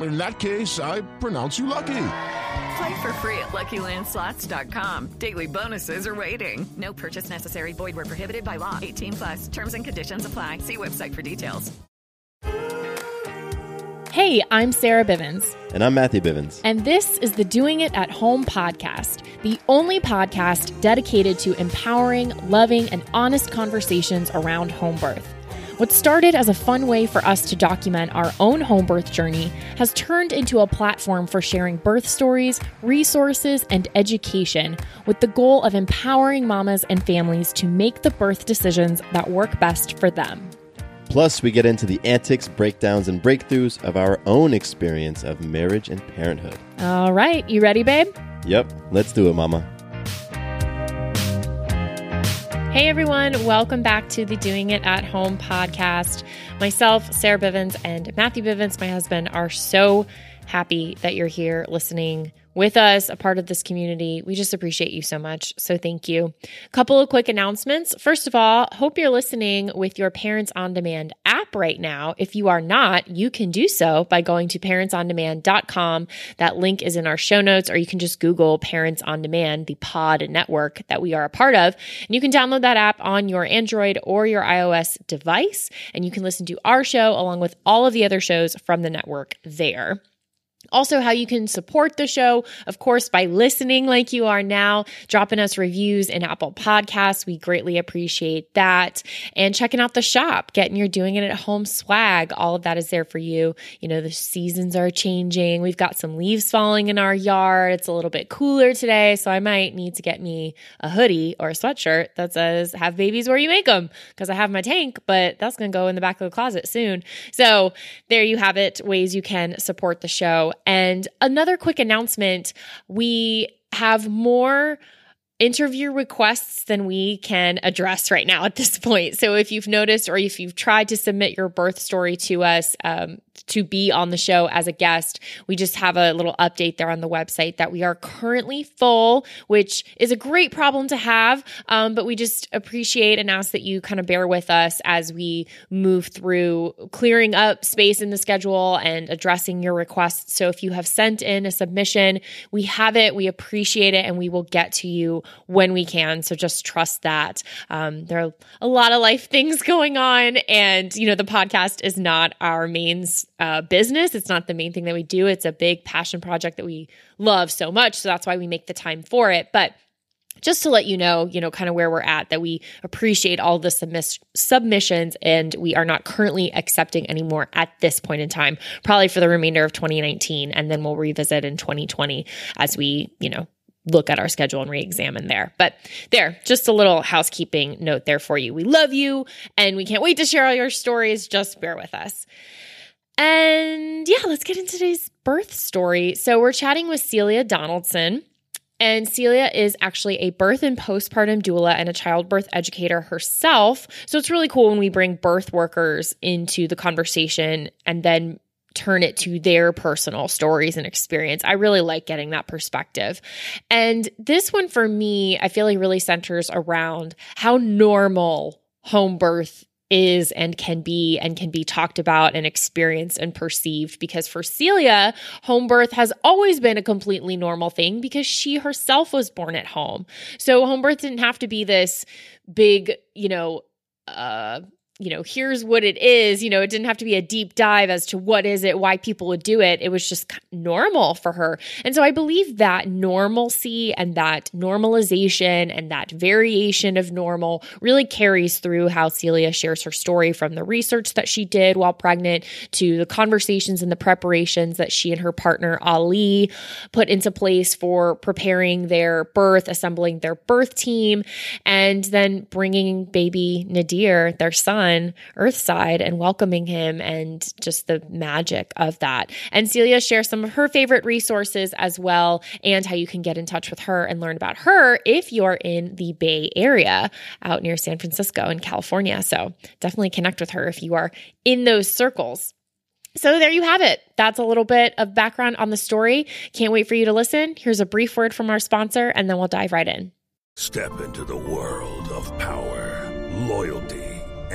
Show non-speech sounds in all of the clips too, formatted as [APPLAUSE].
In that case, I pronounce you lucky. Play for free at LuckyLandSlots.com. Daily bonuses are waiting. No purchase necessary. Void where prohibited by law. 18 plus. Terms and conditions apply. See website for details. Hey, I'm Sarah Bivens, And I'm Matthew Bivens. and this is the Doing It at Home podcast, the only podcast dedicated to empowering, loving, and honest conversations around home birth. What started as a fun way for us to document our own home birth journey has turned into a platform for sharing birth stories, resources, and education with the goal of empowering mamas and families to make the birth decisions that work best for them. Plus, we get into the antics, breakdowns, and breakthroughs of our own experience of marriage and parenthood. All right, you ready, babe? Yep, let's do it, Mama. Hey everyone, welcome back to the Doing It at Home podcast. Myself, Sarah Bivens, and Matthew Bivens, my husband, are so happy that you're here listening with us, a part of this community. We just appreciate you so much. So thank you. Couple of quick announcements. First of all, hope you're listening with your Parents on Demand app right now. If you are not, you can do so by going to parentsondemand.com. That link is in our show notes, or you can just Google Parents on Demand, the pod network that we are a part of. And you can download that app on your Android or your iOS device, and you can listen to our show along with all of the other shows from the network there. Also, how you can support the show, of course, by listening like you are now, dropping us reviews in Apple Podcasts. We greatly appreciate that. And checking out the shop, getting your doing it at home swag. All of that is there for you. You know, the seasons are changing. We've got some leaves falling in our yard. It's a little bit cooler today. So I might need to get me a hoodie or a sweatshirt that says, have babies where you make them. Because I have my tank, but that's going to go in the back of the closet soon. So there you have it ways you can support the show. And another quick announcement we have more interview requests than we can address right now at this point. So if you've noticed or if you've tried to submit your birth story to us um, to be on the show as a guest, we just have a little update there on the website that we are currently full, which is a great problem to have. Um, but we just appreciate and ask that you kind of bear with us as we move through clearing up space in the schedule and addressing your requests. So if you have sent in a submission, we have it, we appreciate it, and we will get to you when we can. So just trust that. Um, there are a lot of life things [LAUGHS] going on, and you know the podcast is not our main uh, business. It's not the main thing that we do. It's a big passion project that we love so much. So that's why we make the time for it. But just to let you know, you know, kind of where we're at, that we appreciate all the submiss- submissions and we are not currently accepting anymore at this point in time, probably for the remainder of 2019. And then we'll revisit in 2020 as we, you know, look at our schedule and re-examine there. But there, just a little housekeeping note there for you. We love you and we can't wait to share all your stories. Just bear with us. And yeah, let's get into today's birth story. So we're chatting with Celia Donaldson. And Celia is actually a birth and postpartum doula and a childbirth educator herself. So it's really cool when we bring birth workers into the conversation and then turn it to their personal stories and experience. I really like getting that perspective. And this one for me, I feel like really centers around how normal home birth is and can be and can be talked about and experienced and perceived because for Celia, home birth has always been a completely normal thing because she herself was born at home. So home birth didn't have to be this big, you know, uh you know, here's what it is. You know, it didn't have to be a deep dive as to what is it, why people would do it. It was just normal for her. And so I believe that normalcy and that normalization and that variation of normal really carries through how Celia shares her story from the research that she did while pregnant to the conversations and the preparations that she and her partner Ali put into place for preparing their birth, assembling their birth team, and then bringing baby Nadir, their son on Earthside and welcoming him and just the magic of that. And Celia shares some of her favorite resources as well and how you can get in touch with her and learn about her if you're in the Bay Area out near San Francisco in California. So definitely connect with her if you are in those circles. So there you have it. That's a little bit of background on the story. Can't wait for you to listen. Here's a brief word from our sponsor, and then we'll dive right in. Step into the world of power, loyalty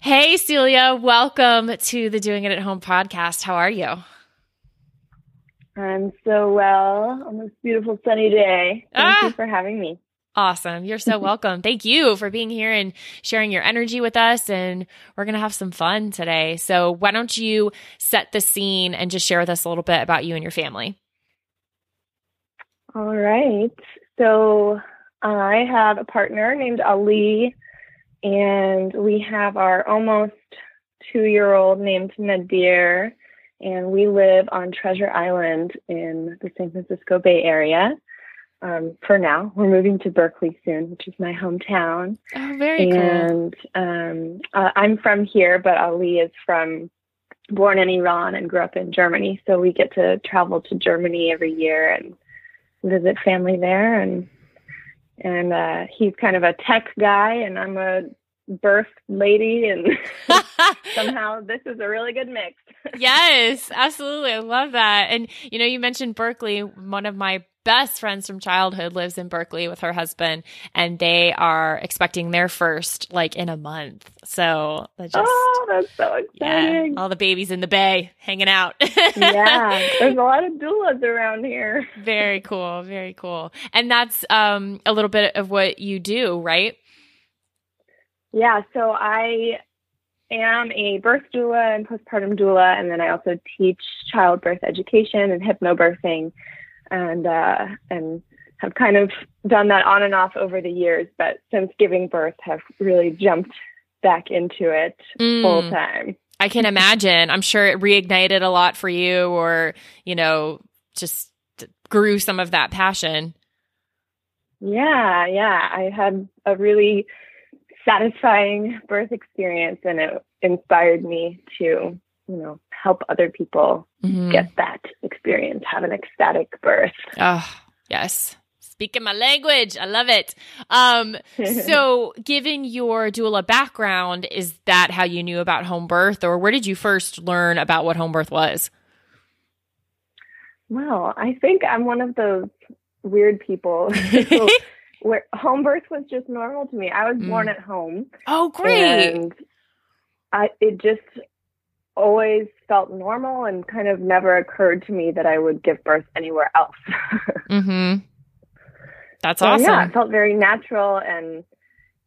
Hey, Celia, welcome to the Doing It at Home podcast. How are you? I'm so well on this beautiful sunny day. Thank Ah! you for having me. Awesome. You're so [LAUGHS] welcome. Thank you for being here and sharing your energy with us. And we're going to have some fun today. So, why don't you set the scene and just share with us a little bit about you and your family? All right. So I have a partner named Ali, and we have our almost two year old named Nadir, and we live on Treasure Island in the San Francisco Bay Area. Um, for now, we're moving to Berkeley soon, which is my hometown. Oh, very cool. and um, uh, I'm from here, but Ali is from born in Iran and grew up in Germany. So we get to travel to Germany every year and visit family there. And and uh, he's kind of a tech guy, and I'm a birth lady, and [LAUGHS] [LAUGHS] somehow this is a really good mix. [LAUGHS] yes, absolutely. I love that. And you know, you mentioned Berkeley. One of my best friends from childhood lives in Berkeley with her husband, and they are expecting their first like in a month. So just oh, that's so yeah, exciting! all the babies in the bay hanging out. yeah, there's a lot of doulas around here. very cool, very cool. And that's um a little bit of what you do, right? Yeah, so I am a birth doula and postpartum doula, and then I also teach childbirth education and hypnobirthing, and uh, and have kind of done that on and off over the years. But since giving birth, have really jumped back into it Mm. full time. I can imagine. I'm sure it reignited a lot for you or, you know, just grew some of that passion. Yeah, yeah, I had a really satisfying birth experience, and it inspired me to, you know, help other people Mhm. get that experience, have an ecstatic birth. Oh, yes. Speaking my language. I love it. Um, [LAUGHS] so given your doula background, is that how you knew about home birth or where did you first learn about what home birth was? Well, I think I'm one of those weird people [LAUGHS] where home birth was just normal to me. I was born Mm. at home. Oh, great. And I it just always felt normal and kind of never occurred to me that I would give birth anywhere else. [LAUGHS] mm-hmm. That's So, awesome. Yeah, it felt very natural and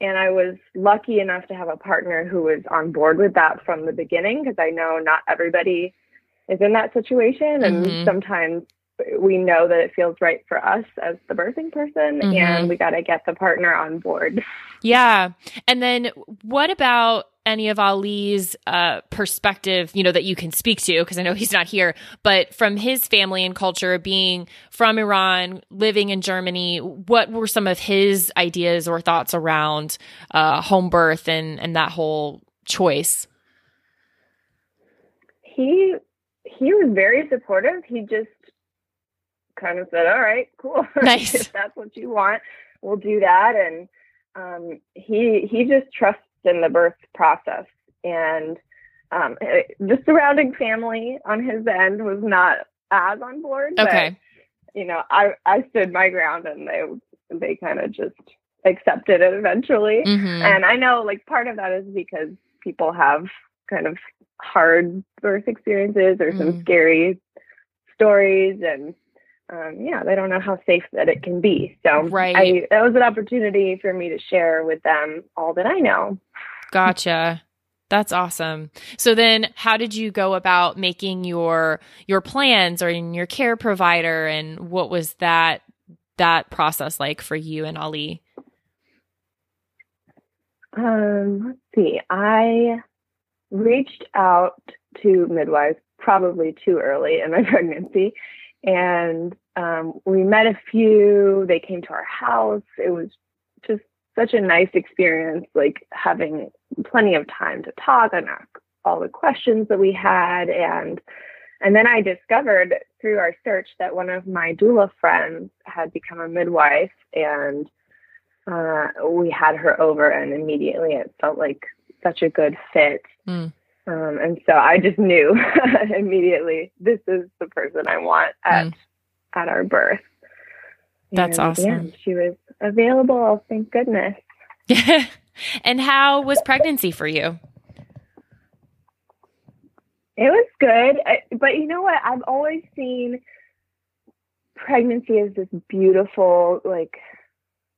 and I was lucky enough to have a partner who was on board with that from the beginning because I know not everybody is in that situation and Mhm. sometimes we know that it feels right for us as the birthing person Mhm. and we got to get the partner on board. [LAUGHS] Yeah. And then what about any of Ali's uh, perspective, you know, that you can speak to, because I know he's not here, but from his family and culture, being from Iran, living in Germany, what were some of his ideas or thoughts around uh, home birth and, and that whole choice? He he was very supportive. He just kind of said, "All right, cool. [LAUGHS] Nice. if that's what you want, we'll do that." And um, he he just trusts in the birth process, and um, eh, the surrounding family on his end was not as on board. Okay. But, you know, I I stood my ground, and they they kind of just accepted it eventually. Mhm. And I know, like, part of that is because people have kind of hard birth experiences or some Mm. scary stories and um, yeah they don't know how safe that it can be so Right. I, that was an opportunity for me to share with them all that i know Gotcha. That's awesome. So then how did you go about making your your plans or in your care provider and what was that that process like for you and Ali? um, let's see i reached out to midwives probably too early in my [LAUGHS] pregnancy and um, we met a few they came to our house. It was just such a nice experience like having plenty of time to talk and ask all the questions that we had. And and then i discovered through our search that one of my doula friends had become a midwife and uh, we had her over and immediately it felt like such a good fit. Mm. Um, and so I just knew [LAUGHS] immediately this is the person I want at at our birth. That's And, awesome. Yeah, she was available. Thank goodness. [LAUGHS] and how was pregnancy for you? It was good, I, but you know what? I've always seen pregnancy as this beautiful, like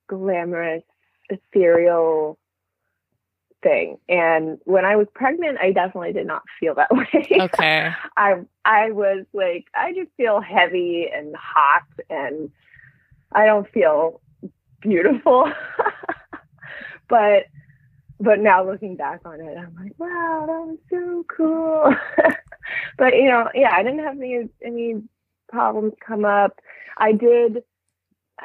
glamorous, ethereal thing. And when I was pregnant, I definitely did not feel that [LAUGHS] way. Okay. I I was like I just feel heavy and hot and I don't feel beautiful. [LAUGHS] but but now looking back on it, I'm like, wow, that was so cool. [LAUGHS] but you know, yeah, I didn't have any any problems come up. I did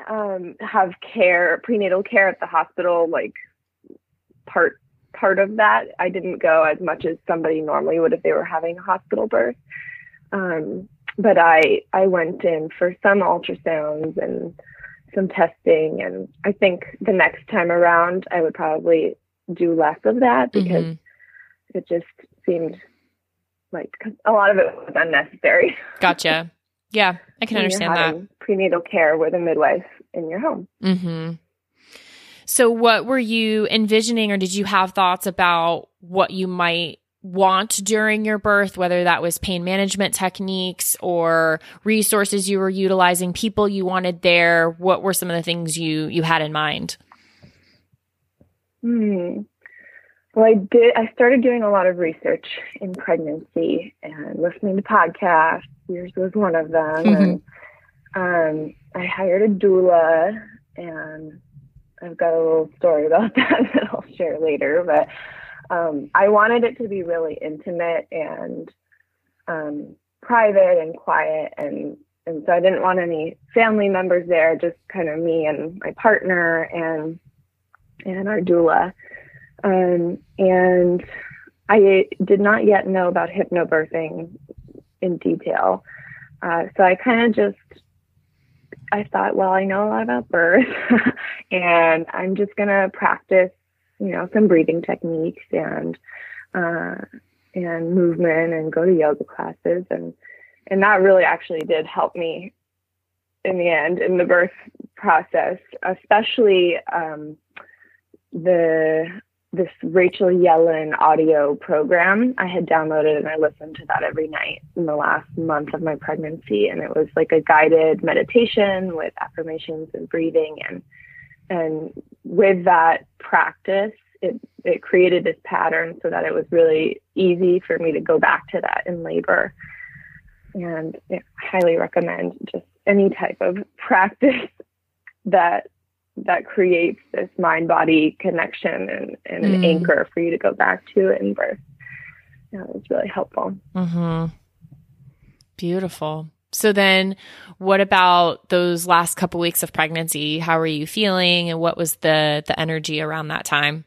um have care prenatal care at the hospital like part part of that i didn't go as much as somebody normally would if they were having a hospital birth um, but i i went in for some ultrasounds and some testing and i think the next time around i would probably do less of that because Mhm. it just seemed like a lot of it was unnecessary [LAUGHS] Gotcha. Yeah, I can understand that. prenatal care with a midwife in your home hmm So, what were you envisioning, or did you have thoughts about what you might want during your birth, whether that was pain management techniques or resources you were utilizing, people you wanted there? What were some of the things you you had in mind? Hmm. Well, I did. I started doing a lot of research in pregnancy and listening to podcasts. Yours was one of them. Mhm. And um, I hired a doula, and I've got a little story about [LAUGHS] that that I'll share later. But um, I wanted it to be really intimate and um, private and quiet, and and so I didn't want any family members there. Just kind of me and my partner and and our doula. Um, and I did not yet know about hypnobirthing in detail. Uh, so I kind of just, I thought, well, I know a lot about birth [LAUGHS] and I'm just going to practice, you know, some breathing techniques and, uh, and movement and go to yoga classes. And, and that really actually did help me in the end in the birth process, especially, um, the this Rachel Yellen audio program. I had downloaded and I listened to that every night in the last month of my pregnancy and it was like a guided meditation with affirmations and breathing and and with that practice it it created this pattern so that it was really easy for me to go back to that in labor. And I highly recommend just any type of [LAUGHS] practice that that creates this mind body connection and, and an Mm. anchor for you to go back to in birth. Yeah, it was really helpful. Mm-hmm. Beautiful. So then what about those last couple weeks of pregnancy? How were you feeling and what was the the energy around that time?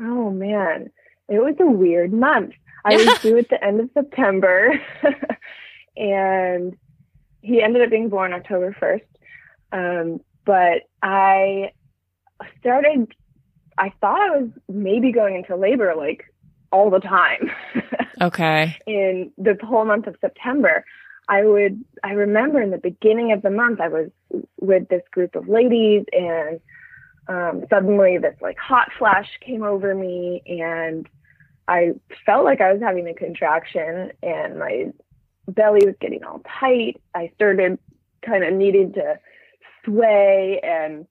Oh man, it was a weird month. I was due at the end of September, [LAUGHS] and he ended up being born October 1st. Um, but I started, I thought I was maybe going into labor like all the time. [LAUGHS] Okay. in the whole month of September. I would, I remember in the beginning of the month, I was with this group of ladies and um, suddenly this like hot flash came over me and I felt like I was having a contraction and my belly was getting all tight. I started kind of needing to sway and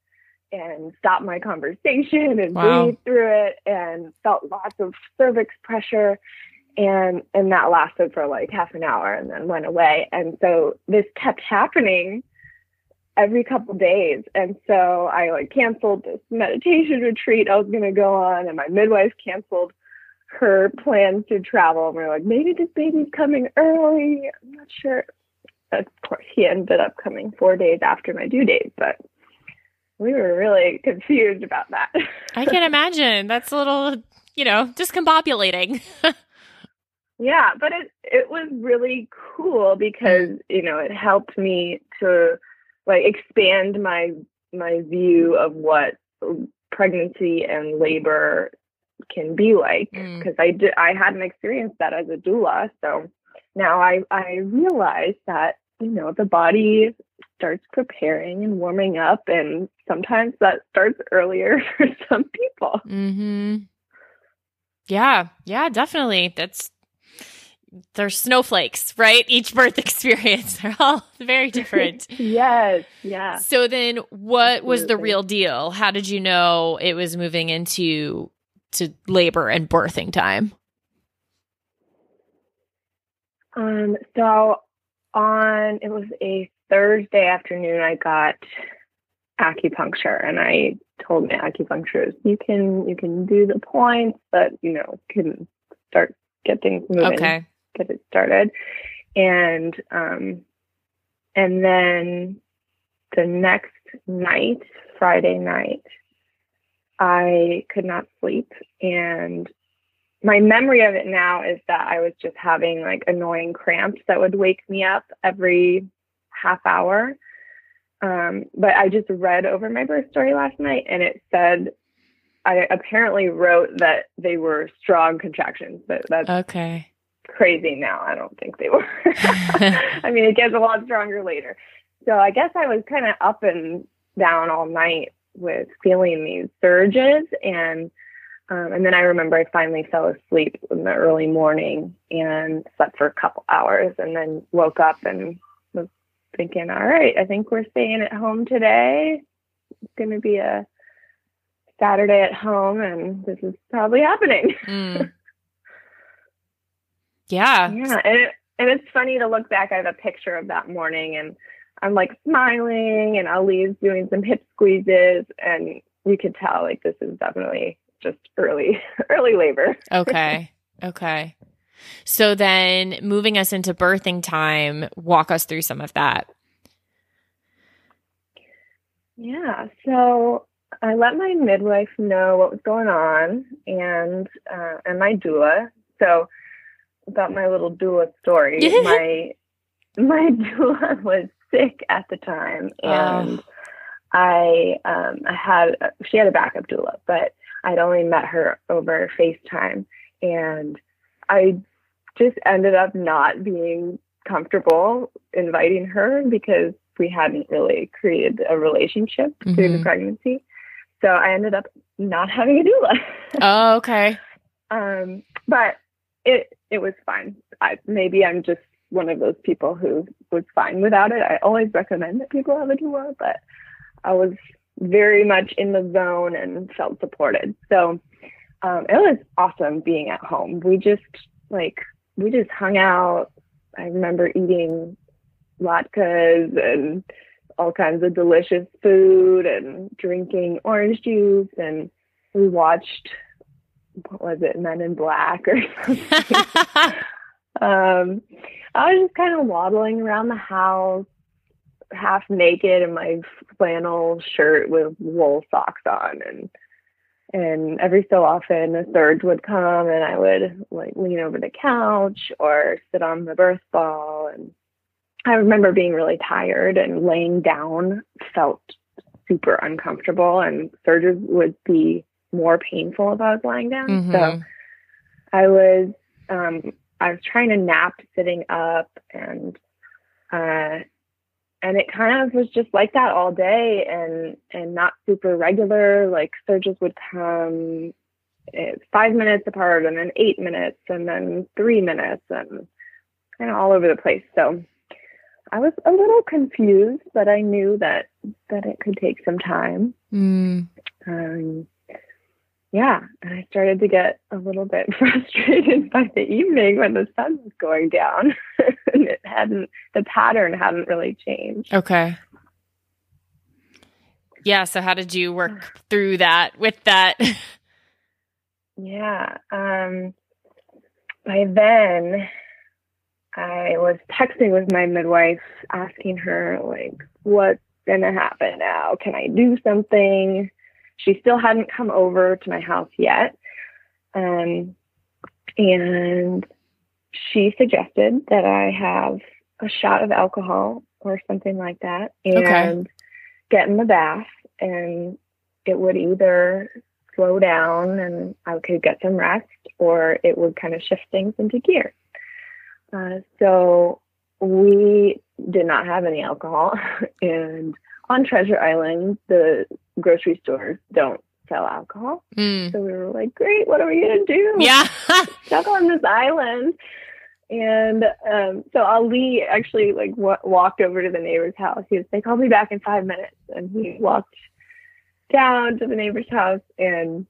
and stop my conversation and Wow. breathe through it and felt lots of cervix pressure. And and that lasted for like half an hour and then went away. And so this kept happening every couple days. And so i like canceled this meditation retreat i was going to go on and my midwife canceled her plans to travel. And we are like maybe this baby's coming early. I'm not sure of course he ended up coming four days after my due date but we were really confused about that I can [LAUGHS] imagine. That's a little, you know, discombobulating. [LAUGHS] Yeah, but it it was really cool because you know it helped me to like expand my my view of what pregnancy and labor can be like Mm. because I did I hadn't experienced that as a doula, so now I I realize that you know the body starts preparing and warming up, and sometimes that starts earlier [LAUGHS] for some people. Mm-hmm. Yeah, yeah, definitely. That's they're snowflakes, right? Each birth [LAUGHS] experience. [LAUGHS] They're all very different. yes, yeah. So then what was the real deal? How did you know it was moving into to labor and birthing time? Um, so on it was a Thursday afternoon I got acupuncture and I told my acupuncturist you can you can do the points but you know can start get things moving Okay. get it started and um and then the next night Friday night I could not sleep and my memory of it now is that I was just having like annoying cramps that would wake me up every half hour. Um, but I just read over my birth story last night and it said I apparently wrote that they were strong contractions, but that's Okay. crazy now. I don't think they were. [LAUGHS] I mean, it gets a lot stronger later. So I guess I was kind of up and down all night with feeling these surges and um, and then I remember I finally fell asleep in the early morning and slept for a couple hours and then woke up and was thinking, all right, I think we're staying at home today. It's going to be a Saturday at home and this is probably happening. [LAUGHS] Mm. Yeah. Yeah, and it, and it's funny to look back. I have a picture of that morning, and I'm like smiling, and Ali's doing some hip squeezes, and you could tell like this is definitely just early [LAUGHS] early labor. Okay. Okay. So then moving us into birthing time, walk us through some of that. Yeah, so I let my midwife know what was going on, and uh, and my doula. So about my little doula story, [LAUGHS] my my doula [LAUGHS] was sick at the time, and I um, I had she had a backup doula, but I'd only met her over FaceTime, and I just ended up not being comfortable inviting her because we hadn't really created a relationship through the Mhm. pregnancy. So I ended up not having a doula. [LAUGHS] Oh, okay. um, but it it was fine. I, maybe I'm just one of those people who was fine without it. I always recommend that people have a doula, but I was very much in the zone and felt supported. So um, it was awesome being at home. We just like we just hung out. I remember eating latkes and all kinds of delicious food and drinking orange juice and we watched what was it men in black or something [LAUGHS] um i was just kind of waddling around the house half naked in my flannel shirt with wool socks on and and every so often a surge would come and I would like lean over the couch or sit on the birth ball and I remember being really tired and laying down felt super uncomfortable and surges would be more painful if I was lying down. Mhm. So I was um I was trying to nap sitting up and uh and it kind of was just like that all day and and not super regular. Like surges would come eh, five minutes apart and then eight minutes and then three minutes and kind of all over the place. So i was a little confused but i knew that that it could take some time. Mm. um, yeah, and I started to get a little bit [LAUGHS] frustrated by the evening when the sun was going down, [LAUGHS] and it hadn't the pattern hadn't really changed. Okay. Yeah. So, how did you work [SIGHS] through that with that? Yeah. Um, by then, I was texting with my midwife, asking her like, "What's gonna happen now? Can I do something?" She still hadn't come over to my house yet, um, and she suggested that I have a shot of alcohol or something like that, and Okay. get in the bath, and it would either slow down and I could get some rest, or it would kind of shift things into gear. Uh, so we did not have any alcohol, [LAUGHS] and on Treasure Island, the grocery stores don't sell alcohol. Mm. So we were like, "Great, what are we gonna do?" Yeah. [LAUGHS] stuck on this island. And um, so Ali actually like w- walked over to the neighbor's house. He was like, "I'll be back in five minutes," and he walked down to the neighbor's house and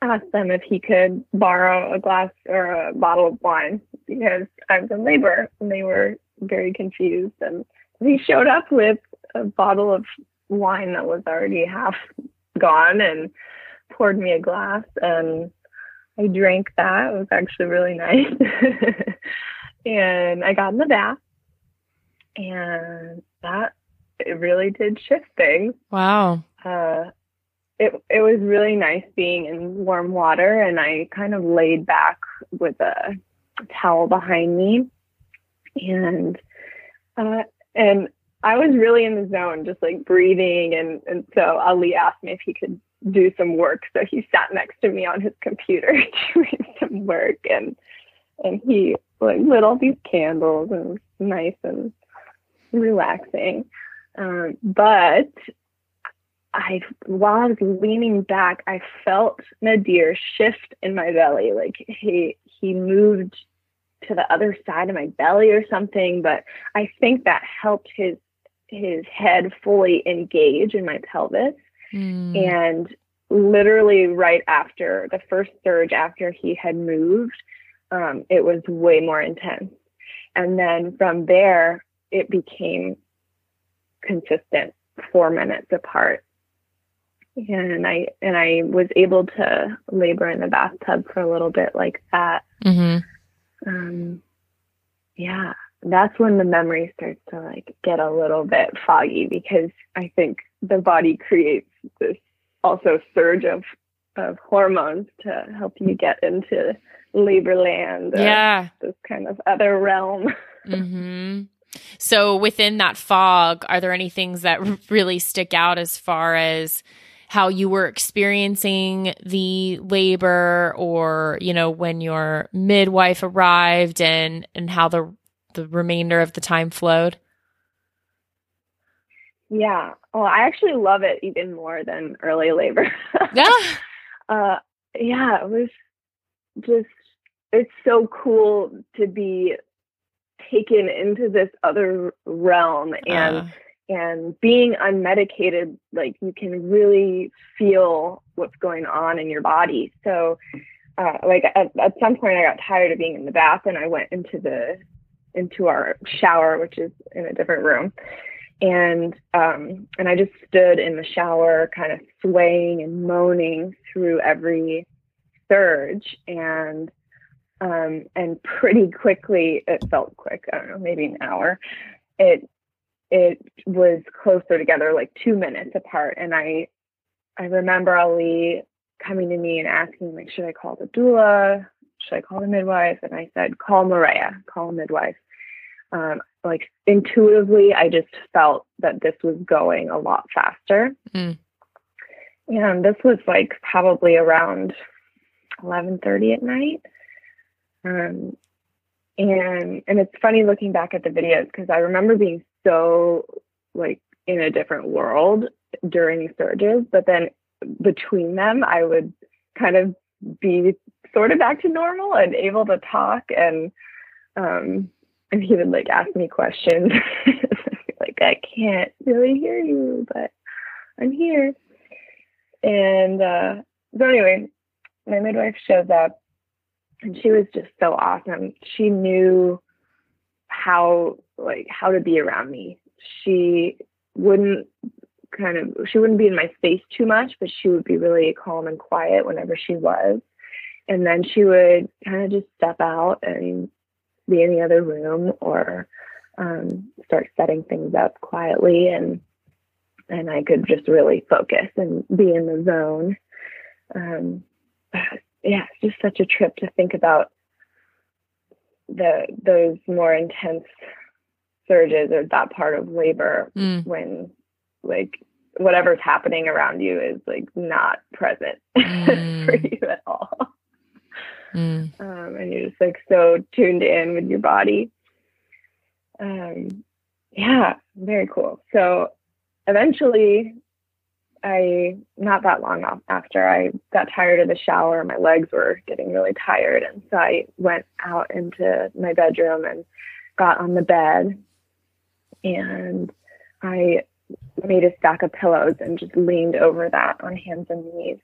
asked them if he could borrow a glass or a bottle of wine because I was in labor, and they were very confused. And he showed up with a bottle of wine that was already half gone and poured me a glass and I drank that. It was actually really nice. [LAUGHS] and I got in the bath and that it really did shift things. Wow. Uh it it was really nice being in warm water and I kind of laid back with a towel behind me and uh and I was really in the zone, just like breathing and and so Ali asked me if he could do some work. So he sat next to me on his computer [LAUGHS] doing some work and and he like lit all these candles and it was nice and relaxing. Um, but I while I was leaning back, I felt Nadir shift in my belly. Like he he moved to the other side of my belly or something, but I think that helped his his head fully engage in my pelvis. Mm. And literally right after the first surge, after he had moved, um, it was way more intense. And then from there, it became consistent, four minutes apart. And I and I was able to labor in the bathtub for a little bit like that. hmm Um, yeah, that's when the memory starts to like get a little bit foggy because I think the body creates this also surge of of hormones to help you get into labor land. Yeah. this kind of other realm. [LAUGHS] hmm So, within that fog, are there any things that really stick out as far as how you were experiencing the labor, or you know, when your midwife arrived, and and how the the remainder of the time flowed? Yeah. Oh, I actually love it even more than early labor. [LAUGHS] Yeah. [LAUGHS] uh, yeah, it was just, it's so cool to be taken into this other realm and, Uh, and being unmedicated, like you can really feel what's going on in your body. So, uh, like at, at some point I got tired of being in the bath and I went into the, into our shower, which is in a different room and um, and I just stood in the shower, kind of swaying and moaning through every surge, and um, and pretty quickly, it felt quick. I don't know, maybe an hour. It it was closer together, like two minutes apart, and I I remember Ali coming to me and asking, like, should I call the doula? Should I call the midwife? And I said, call Maria, call midwife. Um, like intuitively, I just felt that this was going a lot faster. Mm. And this was like probably around 11:30 at night. Um, and and it's funny looking back at the videos because I remember being so like in a different world during surges, but then between them, I would kind of be sort of back to normal and able to talk and um and he would like ask me questions. [LAUGHS] Like I can't really hear you but I'm here. And uh so anyway my midwife shows up and she was just so awesome. She knew how like how to be around me. She wouldn't kind of she wouldn't be in my space too much but she would be really calm and quiet whenever she was. And then she would kind of just step out and be in the other room or um, start setting things up quietly and and I could just really focus and be in the zone. Um, [SIGHS] yeah, it's just such a trip to think about the those more intense surges or that part of labor Mm. when like whatever's happening around you is like not present [LAUGHS] Mm. for you at all Mm. um, and you're just like so tuned in with your body. Um, yeah, very cool. So eventually, I not that long after I got tired of the shower, my legs were getting really tired, and so I went out into my bedroom and got on the bed, and I made a stack of pillows and just leaned over that on hands and knees,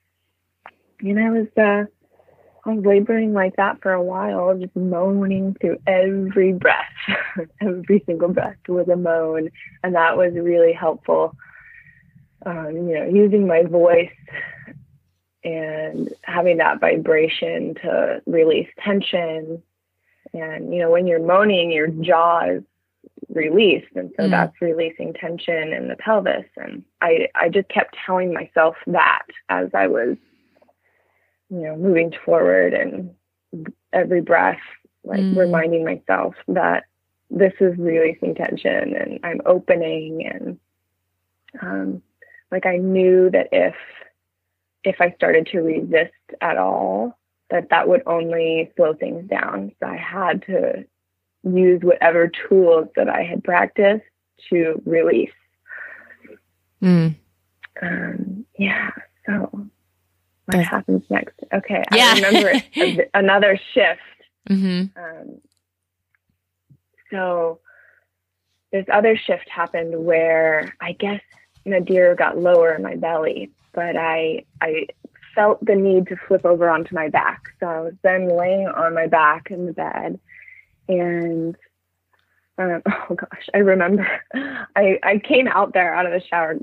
and I was uh, I was laboring like that for a while, just moaning through every breath. [LAUGHS] every single breath was a moan. And that was really helpful. Um, you know, using my voice and having that vibration to release tension. And, you know, when you're moaning, your jaw is released. And so Mm. that's releasing tension in the pelvis. And I, I just kept telling myself that as I was you know, moving forward and every breath, like Mm. reminding myself that this is releasing tension and I'm opening and um, like I knew that if if I started to resist at all, that that would only slow things down. So I had to use whatever tools that I had practiced to release. Mm. Um, yeah. So what happens next? Okay. Yeah. I remember [LAUGHS] another shift. hmm Um, so this other shift happened where I guess Nadir got lower in my belly, but I I felt the need to flip over onto my back. So I was then laying on my back in the bed, and um, [LAUGHS] oh gosh, I remember [LAUGHS] I I came out there out of the shower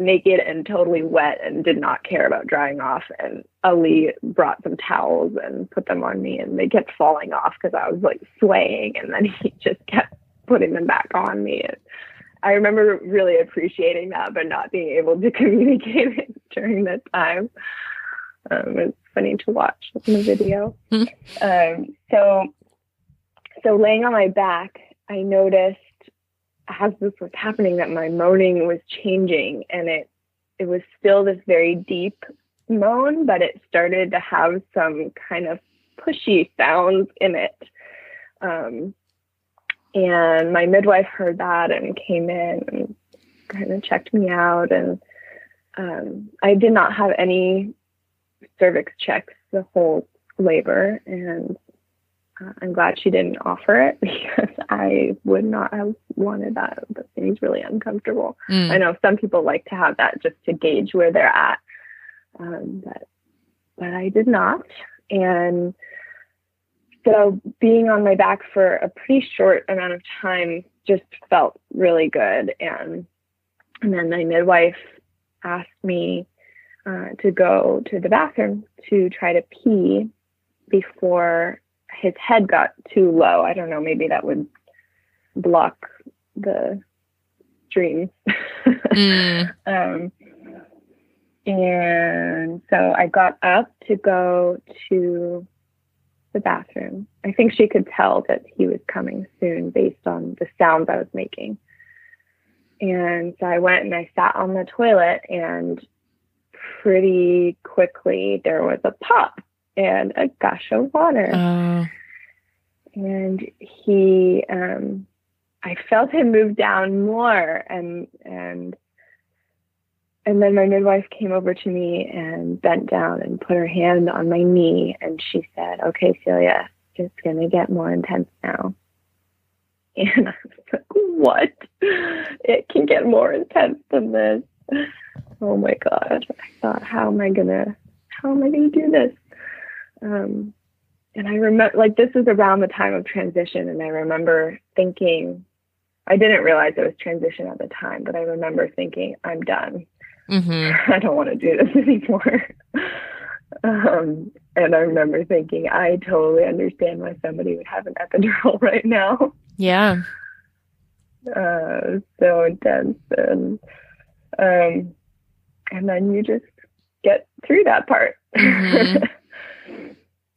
naked and totally wet and did not care about drying off. And Ali brought some towels and put them on me, and they kept falling off because I was like swaying, and then [LAUGHS] he just kept putting them back on me. And I remember really appreciating that, but not being able to [LAUGHS] communicate it during that time. Um, it's funny to watch in the video. um, so, so laying on my back, I noticed as this was happening that my moaning was changing, and it it was still this very deep moan, but it started to have some kind of pushy sounds in it. Um, and my midwife heard that and came in and kind of checked me out. And um, I did not have any cervix checks the whole labor. And uh, I'm glad she didn't offer it [LAUGHS] because I would not have wanted that. That seems really uncomfortable. Mm. I know some people like to have that just to gauge where they're at. Um, but, but I did not. And so being on my back for a pretty short amount of time just felt really good. And and then my midwife asked me uh, to go to the bathroom to try to pee before his head got too low. I don't know, maybe that would block the dreams. mm. [LAUGHS] um, and so I got up to go to the bathroom. I think she could tell that he was coming soon based on the sounds I was making. And so I went and I sat on the toilet, and pretty quickly there was a pop and a gush of water. Uh. And he, um, I felt him move down more, and and and then my midwife came over to me and bent down and put her hand on my knee and she said, Okay, Celia, it's going to get more intense now. [LAUGHS] And I was like, What? It can get more intense than this. Oh my God. I thought, How am I to, how am I going to do this? Um, and I remember, like, this is around the time of transition. And I remember thinking, I didn't realize it was transition at the time, but I remember thinking, I'm done. Mm-hmm. [LAUGHS] I don't want to do this [LAUGHS] anymore. um, and I remember thinking, I totally understand why somebody would have an epidural [LAUGHS] right now. Yeah. Uh, so intense, and um, and then you just get through that part. Mm-hmm.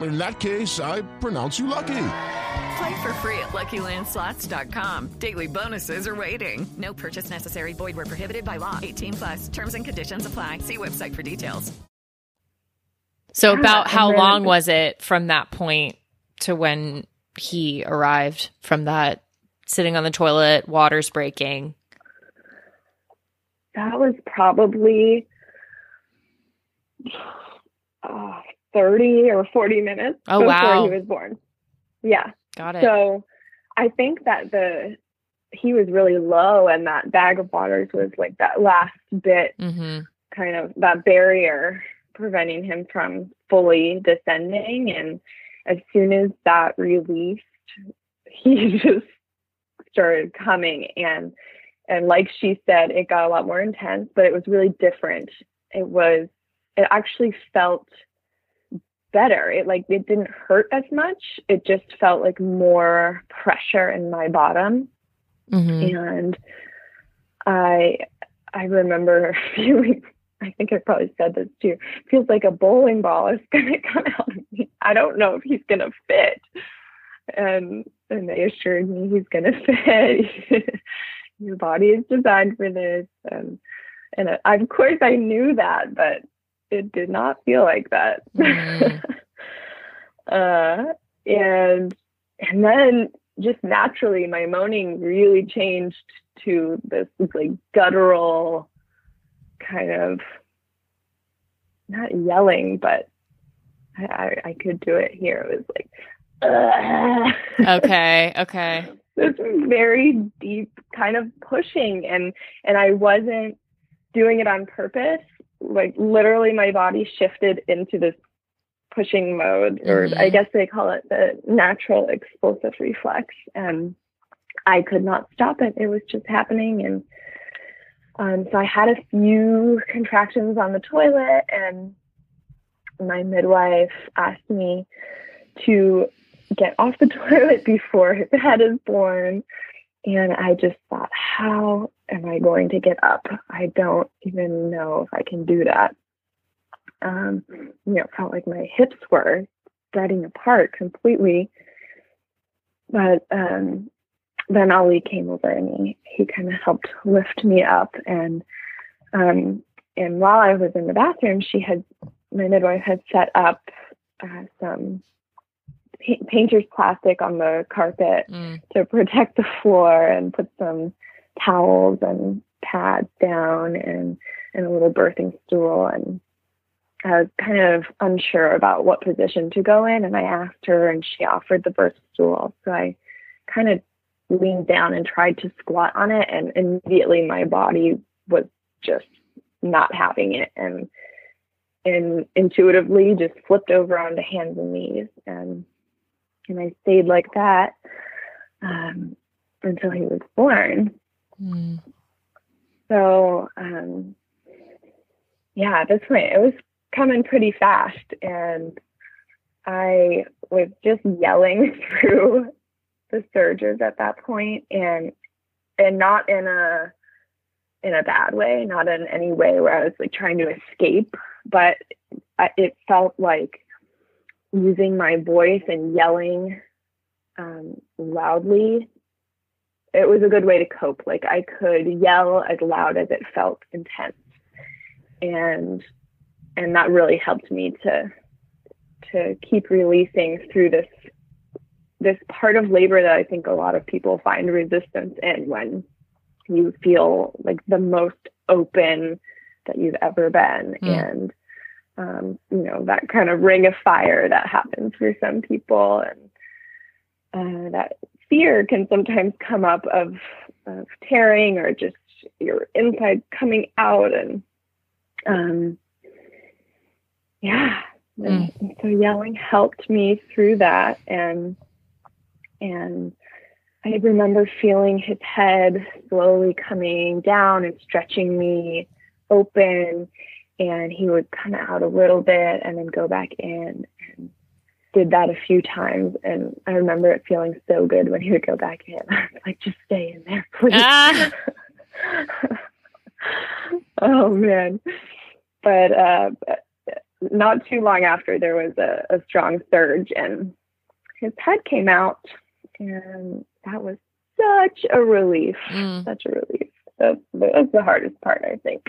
In that case, I pronounce you lucky. Play for free at LuckyLandSlots.com. Daily bonuses are waiting. No purchase necessary. Void where prohibited by law. 18 plus. Terms and conditions apply. See website for details. So, about how long was it from that point to when he arrived? From that sitting on the toilet, water's breaking. That was probably 30 or 40 minutes oh, before wow. he was born. Yeah. Got it. So I think that the he was really low and that bag of waters was like that last bit mm-hmm. kind of that barrier preventing him from fully descending and as soon as that released [LAUGHS] he just started coming and and like she said it got a lot more intense but it was really different it was it actually felt better. It like it didn't hurt as much. It just felt like more pressure in my bottom. Mm-hmm. And I I remember [LAUGHS] feeling I think I probably said this too. Feels like a bowling ball is [LAUGHS] gonna come out of me. I don't know if he's gonna fit. And and they assured me he's gonna [LAUGHS] fit. Your body is designed for this. And and I, of course I knew that, but it did not feel like that. Mm. [LAUGHS] uh, and and then just naturally, my moaning really changed to this like guttural kind of not yelling, but I, I, I could do it here. It was like, Ugh. okay, [LAUGHS] okay. This very deep kind of pushing, and and I wasn't doing it on purpose like literally my body shifted into this pushing mode, or mm-hmm. I guess they call it the natural expulsive reflex. And I could not stop it. It was just happening. And um, so I had a few contractions on the toilet, and my midwife asked me to get off the [LAUGHS] toilet before his head is born. And I just thought, how am I going to get up? I don't even know if I can do that. Um, you know, felt like my hips were spreading apart completely. But um, then Ali came over and he, he kind of helped lift me up. And um, and while I was in the bathroom, she had my midwife had set up uh, some pa- painter's plastic on the carpet Mm. to protect the floor and put some towels and pads down and and a little birthing stool. And I was kind of unsure about what position to go in. And I asked her and she offered the birth stool. So I kind of leaned down and tried to squat on it. And immediately my body was just not having it. And and intuitively just flipped over onto hands and knees. And and I stayed like that um, until he was born. Mm. So um, yeah, at this point it was coming pretty fast, and I was just yelling [LAUGHS] through the surges at that point, and and not in a in a bad way, not in any way where I was like trying to escape, but I, it felt like using my voice and yelling um, loudly. It was a good way to cope. Like I could yell as loud as it felt intense, and and that really helped me to to keep releasing through this this part of labor that I think a lot of people find resistance in when you feel like the most open that you've ever been Mm. and um, you know that kind of ring of fire that happens for some people and uh, that fear can sometimes come up of, of tearing or just your inside coming out and um, yeah. And so yelling helped me through that and and I remember feeling his head slowly coming down and stretching me open and he would come out a little bit and then go back in did that a few times and I remember it feeling so good when he would go back in. [LAUGHS] Like, just stay in there, please. Ah. [LAUGHS] oh man. But uh not too long after there was a, a strong surge and his head came out and that was such a relief. Mm. Such a relief. That that was the hardest part, I think,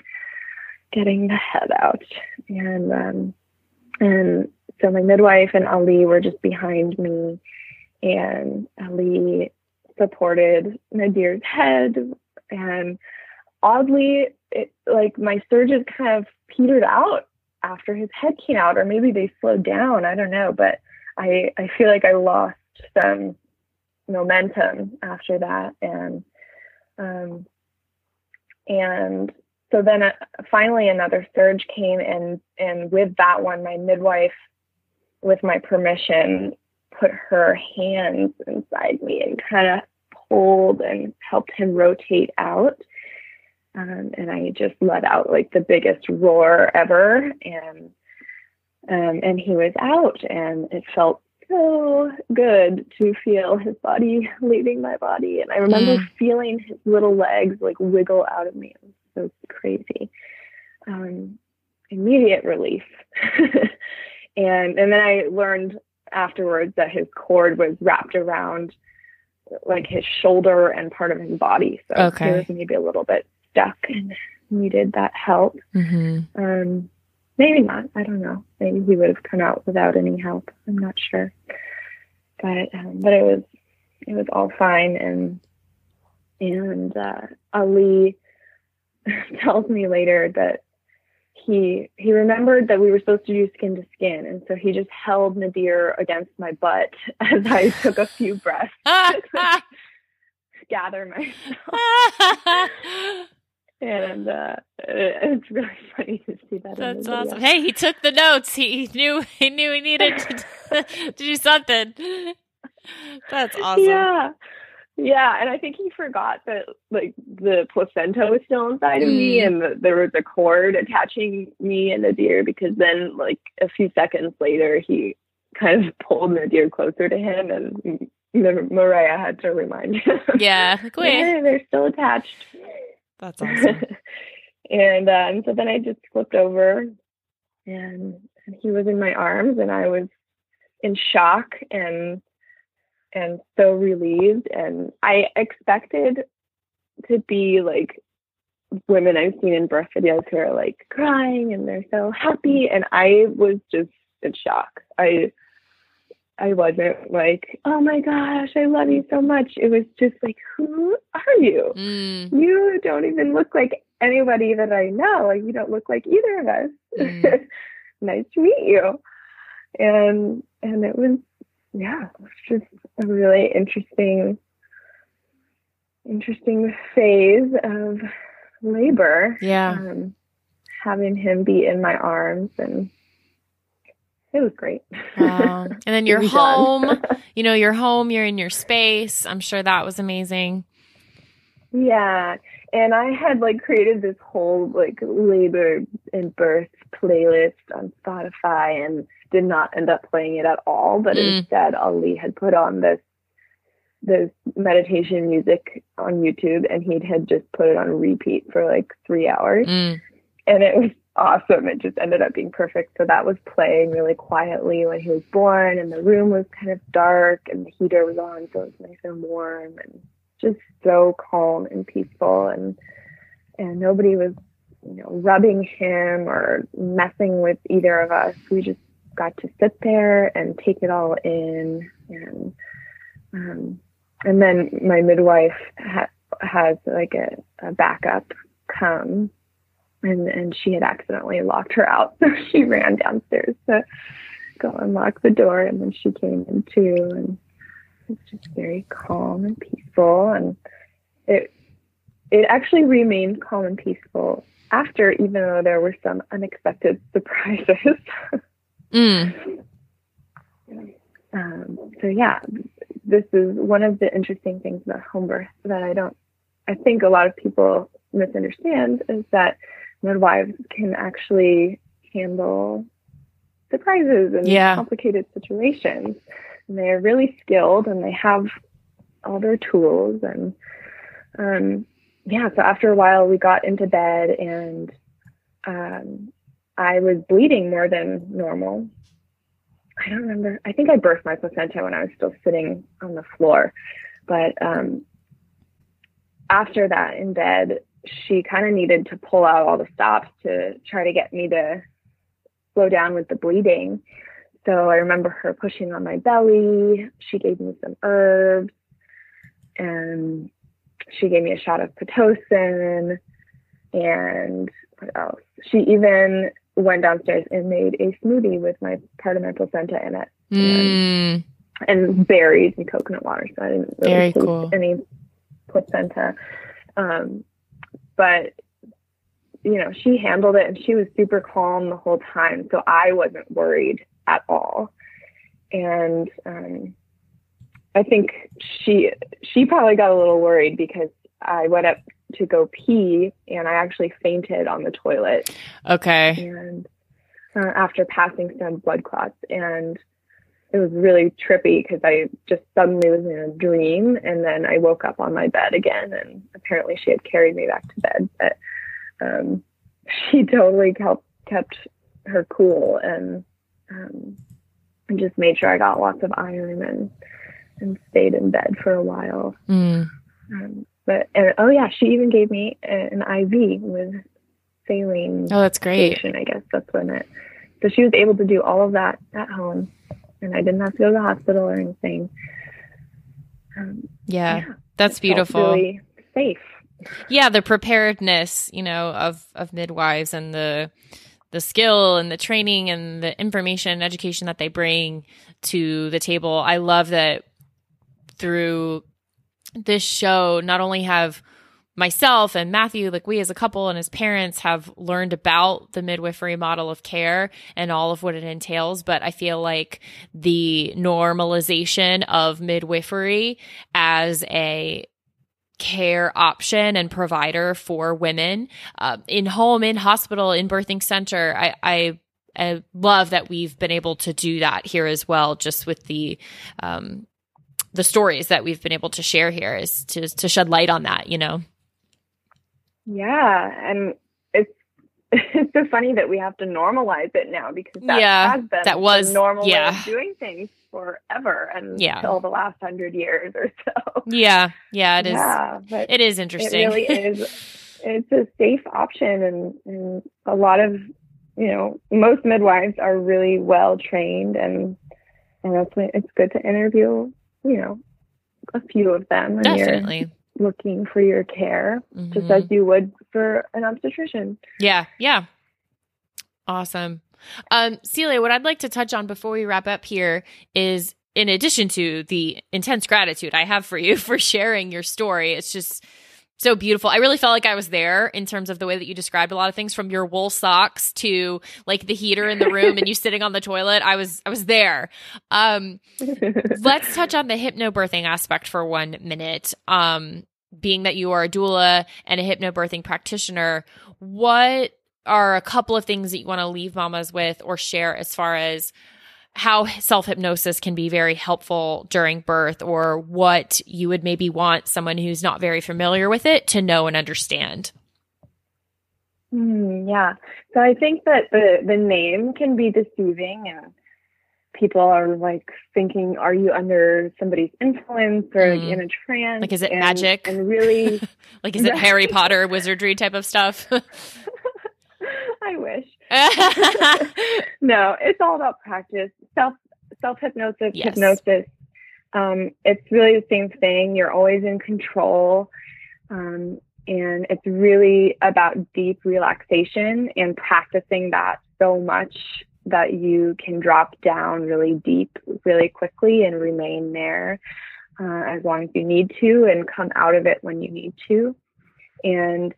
getting the head out. And um, and so my midwife and Ali were just behind me, and Ali supported Nadir's head, and oddly, it like my surges kind of petered out after his head came out, or maybe they slowed down. I don't know, but I I feel like I lost some momentum after that and um and so then uh, finally another surge came and and with that one my midwife with my permission put her hands inside me and kind of pulled and helped him rotate out um, and i just let out like the biggest roar ever and um, and he was out and it felt so good to feel his body [LAUGHS] leaving my body. And I remember Mm. feeling his little legs like wiggle out of me. It was so crazy. Um, immediate relief. [LAUGHS] and and then I learned afterwards that his cord was wrapped around like his shoulder and part of his body. So Okay. he was maybe a little bit stuck and needed that help. hmm Um, maybe not. I don't know. Maybe he would have come out without any help. I'm not sure. But um, but it was it was all fine and and uh, Ali [LAUGHS] tells me later that he he remembered that we were supposed to do skin to skin and so he just held Nadir against my butt [LAUGHS] as I [LAUGHS] took a few breaths [LAUGHS] to gather myself and uh, it's really funny to see that in the That's awesome. Hey, he took the notes. He, he knew he knew he needed to, to do something. That's awesome. Yeah. Yeah, and I think he forgot that like the placenta was still inside of me Mm. and that there was a cord attaching me and Nadir. because then like a few seconds later he kind of [LAUGHS] pulled Nadir closer to him and M- Mariah had to remind him. Yeah, [LAUGHS] like, "Yeah, they're still attached. That's awesome. [LAUGHS] and um, so then I just flipped over and, and he was in my arms and I was in shock and and so relieved and I expected to be like women I've seen in birth videos who are like crying and they're so happy and I was just in shock. I I wasn't like, oh my gosh, I love you so much. It was just like, who are you? Mm. You don't even look like anybody that I know. Like you don't look like either of us. Mm. [LAUGHS] nice to meet you. And and it was yeah, it's just a really interesting interesting phase of labor. Yeah. Um, having him be in my arms and it was great. Wow. [LAUGHS] And then you're home. [LAUGHS] you know, you're home, you're in your space. I'm sure that was amazing. Yeah. And I had like created this whole like labor and birth playlist on Spotify and did not end up playing it at all. But Mm. instead Ali had put on this this meditation music on YouTube and he had just put it on repeat for like three hours. Mm. And it was awesome. It just ended up being perfect. So that was playing really quietly when he was born and the room was kind of dark and the heater was on so it was nice and warm and just so calm and peaceful and and nobody was you know rubbing him or messing with either of us we just got to sit there and take it all in. And um and then my midwife ha- has like a, a backup come and and she had accidentally locked her out. [LAUGHS] So she ran downstairs to go unlock the door and then she came in too. And it's just very calm and peaceful. And it it actually remained calm and peaceful after even though there were some unexpected [LAUGHS] surprises Mm. um, so yeah this is one of the interesting things about home birth that i don't i think a lot of people misunderstand is that midwives can actually handle surprises and Yeah. complicated situations and they're really skilled and they have all their tools and um yeah so after a while we got into bed and um i was bleeding more than normal i don't remember i think i birthed my placenta when i was still sitting on the floor but um after that in bed she kind of needed to pull out all the stops to try to get me to slow down with the bleeding so I remember her pushing on my belly. She gave me some herbs and she gave me a shot of Pitocin. And what else? She even went downstairs and made a smoothie with my part of my placenta in it Mm. and berries and coconut water. So I didn't really Very taste cool. any placenta. Um, but you know, she handled it and she was super calm the whole time. So I wasn't worried at all. And um, I think she she probably got a little worried because I went up to go pee and I actually fainted on the toilet Okay. and uh, after passing some blood clots and it was really trippy because I just suddenly was in a dream and then I woke up on my bed again and apparently she had carried me back to bed but um, [LAUGHS] she totally kept kept her cool and um, and just made sure I got lots of iron and and stayed in bed for a while Mm. um, but and oh yeah she even gave me an IV with saline Oh, that's great. solution, I guess that's when it. So she was able to do all of that at home, and I didn't have to go to the hospital or anything. Um, Yeah. Yeah. That's beautiful. Really safe. yeah the preparedness you know of of midwives and the the skill and the training and the information and education that they bring to the table i love that through this show not only have myself and matthew like we as a couple and as parents have learned about the midwifery model of care and all of what it entails but i feel like the normalization of midwifery as a care option and provider for women uh, in home, in hospital, in birthing center. I, I, I love that we've been able to do that here as well, just with the um, the stories that we've been able to share here, is to to shed light on that. You know, Yeah, and it's [LAUGHS] it's so funny that we have to normalize it now because that Yeah, has been that was- the normal way yeah. of doing things forever and Yeah. until the last hundred years or so. Yeah, yeah, it is. Yeah, but it is interesting. It really [LAUGHS] is. It's a safe option, and, and a lot of you know most midwives are really well trained, and and that's why it's good to interview you know a few of them Definitely. you're looking for your care, just Mhm. as you would for an obstetrician. Yeah, yeah. Awesome. Um, Celia, what I'd like to touch on before we wrap up here is in addition to the intense gratitude I have for you [LAUGHS] for sharing your story, it's just so beautiful. I really felt like I was there in terms of the way that you described a lot of things from your wool socks to like the heater in the room and you [LAUGHS] sitting on the toilet. I was I was there. Um let's touch on the hypnobirthing aspect for one minute. Um, being that you are a doula and a hypnobirthing practitioner, what are a couple of things that you want to leave mamas with or share as far as how self hypnosis can be very helpful during birth, or what you would maybe want someone who's not very familiar with it to know and understand? Hmm, yeah. So I think that the the name can be deceiving and people are like thinking, are you under somebody's influence or like, Mm. in a trance? Like, is it And- magic? And really, [LAUGHS] Like, is it [LAUGHS] Harry Potter wizardry type of stuff? [LAUGHS] [LAUGHS] I wish. [LAUGHS] [LAUGHS] no, it's all about practice. Self self hypnosis, Yes. hypnosis. Um, it's really the same thing. You're always in control. Um, and it's really about deep relaxation and practicing that so much that you can drop down really deep really quickly and remain there uh, as long as you need to and come out of it when you need to. And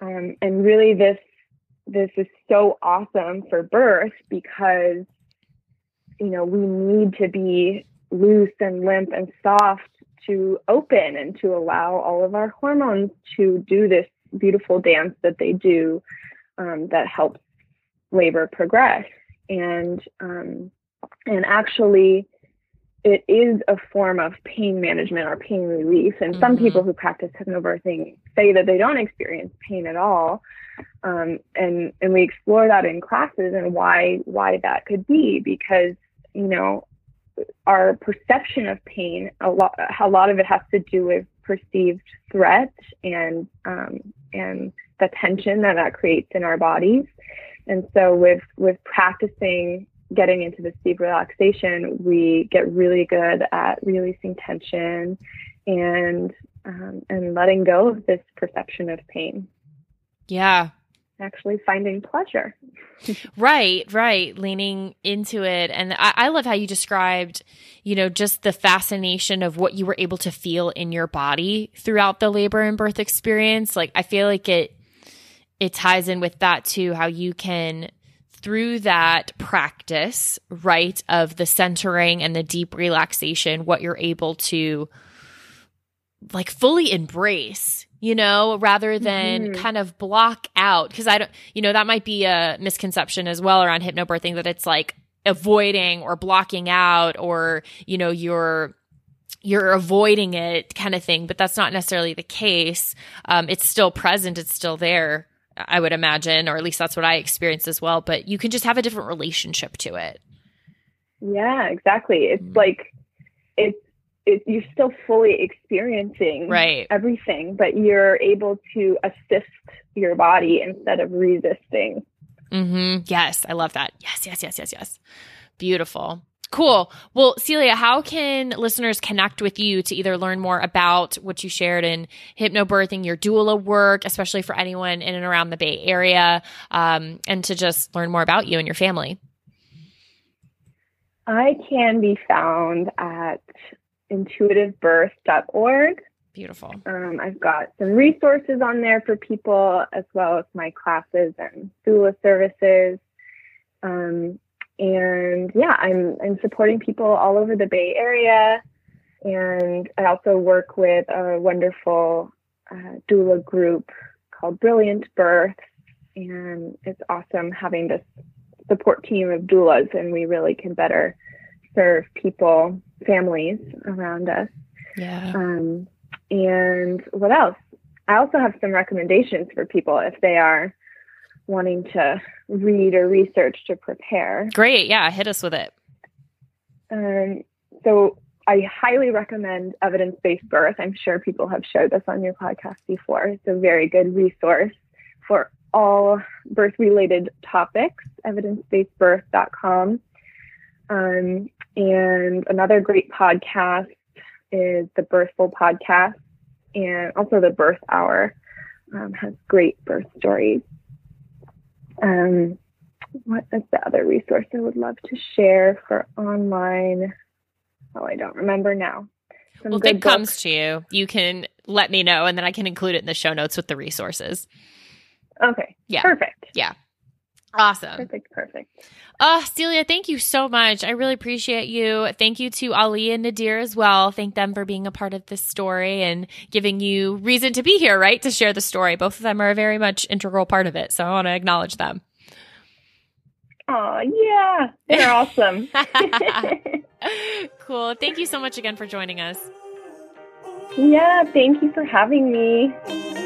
um, and really this this is so awesome for birth because you know we need to be loose and limp and soft to open and to allow all of our hormones to do this beautiful dance that they do um, that helps labor progress. And um, and actually it is a form of pain management or pain relief. And some Mhm. people who practice hypnobirthing say that they don't experience pain at all. Um, and and we explore that in classes and why why that could be because you know our perception of pain a lot a lot of it has to do with perceived threat and um, and the tension that that creates in our bodies. And so with with practicing getting into this deep relaxation we get really good at releasing tension and um, and letting go of this perception of pain yeah. actually finding pleasure [LAUGHS] Right, right. Leaning into it. And I, I love how you described, you know, just the fascination of what you were able to feel in your body throughout the labor and birth experience. Like, I feel like it, it ties in with that too, how you can, through that practice, right, of the centering and the deep relaxation, what you're able to like fully embrace, you know, rather than Mhm. kind of block out. Cause I don't, you know, that might be a misconception as well around hypnobirthing that it's like avoiding or blocking out or, you know, you're, you're avoiding it kind of thing, but that's not necessarily the case. Um, it's still present. It's still there. I would imagine, or at least that's what I experienced as well, but you can just have a different relationship to it. Yeah, exactly. It's Mm. like it's it, you're still fully experiencing Right. everything, but you're able to assist your body instead of resisting. Mm-hmm. Yes, I love that. Yes, yes, yes, yes, yes. Beautiful. Cool. Well, Celia, how can listeners connect with you to either learn more about what you shared in hypnobirthing, your doula work, especially for anyone in and around the Bay Area, um, and to just learn more about you and your family? I can be found at intuitivebirth.org. Beautiful. Um, I've got some resources on there for people, as well as my classes and doula services. Um, and yeah, I'm I'm supporting people all over the Bay Area, and I also work with a wonderful uh, doula group called Brilliant Birth, and it's awesome having this support team of doulas, and we really can better serve people, families around us. Yeah. Um, and what else? I also have some recommendations for people if they are wanting to read or research to prepare. Great. Yeah. Hit us with it. Um, so I highly recommend evidence based birth. I'm sure people have shared this on your podcast before. It's a very good resource for all birth related topics, evidencebasedbirth.com. Um, and another great podcast is the Birthful podcast and also the Birth Hour um, has great birth stories. Um, what is the other resource I would love to share for online? Oh, I don't remember now. Some well, if it books. comes to you, you can let me know and then I can include it in the show notes with the resources. Okay. Yeah. Perfect. Yeah. Awesome. Perfect. Perfect. Uh, Celia, thank you so much. I really appreciate you. Thank you to Ali and Nadir as well. Thank them for being a part of this story and giving you reason to be here, right? To share the story. Both of them are a very much integral part of it. So I want to acknowledge them. Oh, yeah. They're awesome. [LAUGHS] [LAUGHS] cool. Thank you so much again for joining us. Yeah. Thank you for having me.